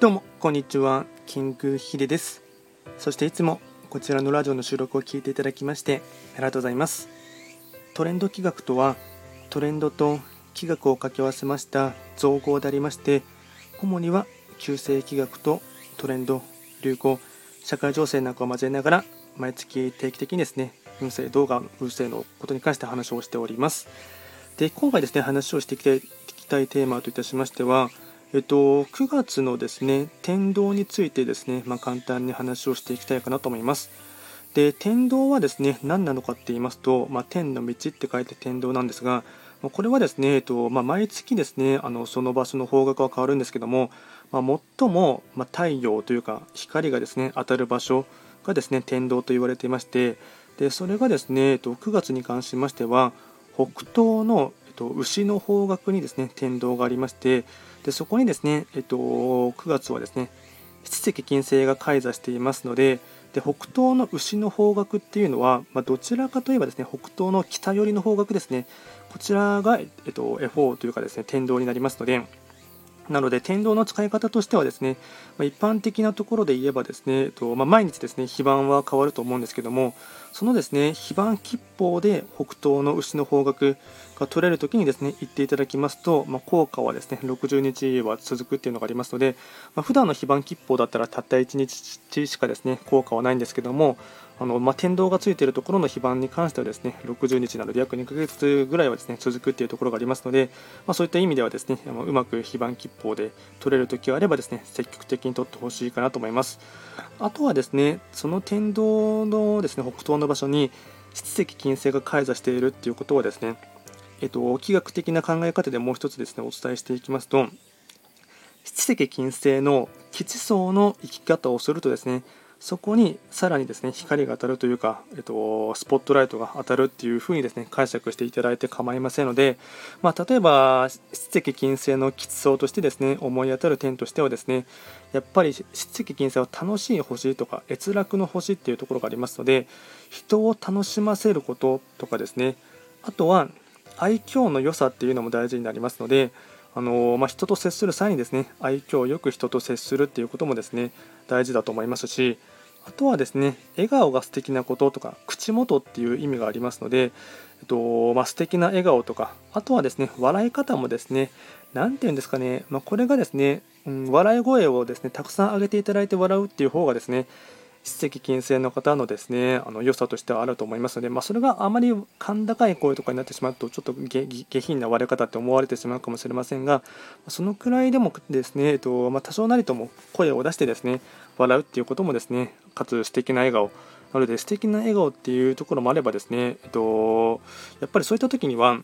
どうもこんにちは。キングヒデです。そしていつもこちらのラジオの収録を聞いていただきましてありがとうございます。トレンド企画とはトレンドと企画を掛け合わせました造語でありまして主には旧世企画とトレンド流行社会情勢なんかを交えながら毎月定期的にですね運勢動画運勢のことに関して話をしております。で今回ですね話をしていきたいテーマといたしましてはえっと、9月のですね天道についてですね、まあ、簡単に話をしていきたいかなと思います。で天道はですね何なのかって言いますと、まあ、天の道って書いて天道なんですが、これはですね、えっとまあ、毎月ですねあのその場所の方角は変わるんですけども、まあ、最も、ま太陽というか光がですね当たる場所がですね天道と言われていましてでそれがですね、えっと、9月に関しましては北東の、と、牛の方角にですね天道がありましてでそこにですね、えっと、9月はですね七石金星が開座していますのでで北東の牛の方角っていうのは、まあ、どちらかといえばですね北東の北寄りの方角ですね。こちらが、えっと、F4 というかですね天道になりますのでなので天道の使い方としてはですね、ま一般的なところで言えばですね、えっとま、毎日ですね非番は変わると思うんですけどもそのですね非番吉報で北東の牛の方角が取れる時にですね言っていただきますと、ま、効果はですね60日は続くっていうのがありますので、まあ、普段の非番吉報だったらたった1日しかですね効果はないんですけどもあの、まあ、天道がついているところの非番に関してはですね60日なので約2ヶ月ぐらいはですね続くっていうところがありますので、まあ、そういった意味ではですねあのうまく非番吉報で取れる時があればですね積極的に取ってほしいかなと思います。あとはですねその天道のですね北東の場所に七石金星が開座しているっていうことはですねえっと、気学的な考え方でもう一つですねお伝えしていきますと七石金星の吉相の生き方をするとですねそこにさらにですね光が当たるというか、えっと、スポットライトが当たるっていうふうにですね解釈していただいて構いませんので、まあ、例えば七石金星の吉相としてですね思い当たる点としてはですねやっぱり七石金星は楽しい星とか閲楽の星っていうところがありますので人を楽しませることとかですねあとは愛嬌の良さっていうのも大事になりますのであのまあ、人と接する際にですね愛嬌よく人と接するっていうこともですね大事だと思いますしあとはですね笑顔が素敵なこととか口元っていう意味がありますので、えっとまあ、素敵な笑顔とかあとはですね笑い方もですね何て言うんですかね、まあ、これがですね、うん、笑い声をですねたくさん上げていただいて笑うっていう方がですね筆跡金星の方のですねあの良さとしてはあると思いますので、まあ、それがあまり甲高い声とかになってしまうとちょっと下品な割れ方って思われてしまうかもしれませんがそのくらいでもですね、えっとまあ、多少なりとも声を出してですね笑うっていうこともですねかつ素敵な笑顔なので素敵な笑顔っていうところもあればですね、えっと、やっぱりそういった時には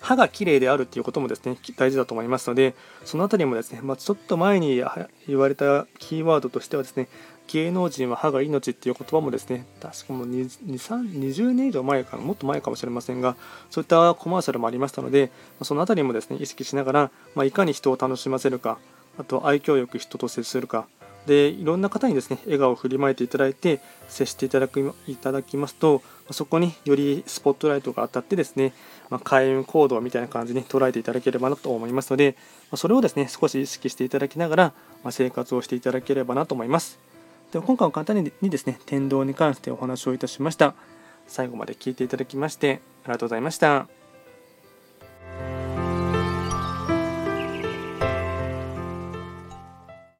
歯が綺麗であるっていうこともですね大事だと思いますのでその辺りもですね、まあ、ちょっと前に言われたキーワードとしてはですね芸能人は歯が命っていう言葉もですね確かもう20年以上前かもっと前かもしれませんがそういったコマーシャルもありましたのでその辺りもですね意識しながら、まあ、いかに人を楽しませるかあと愛嬌よく人と接するかでいろんな方にですね笑顔を振りまいていただいて接していただくいただきますとそこによりスポットライトが当たってですね、まあ、開運行動みたいな感じに捉えていただければなと思いますのでそれをですね少し意識していただきながら、ま生活をしていただければなと思います。では今回は簡単にですね天道に関してお話をいたしました最後まで聞いていただきましてありがとうございました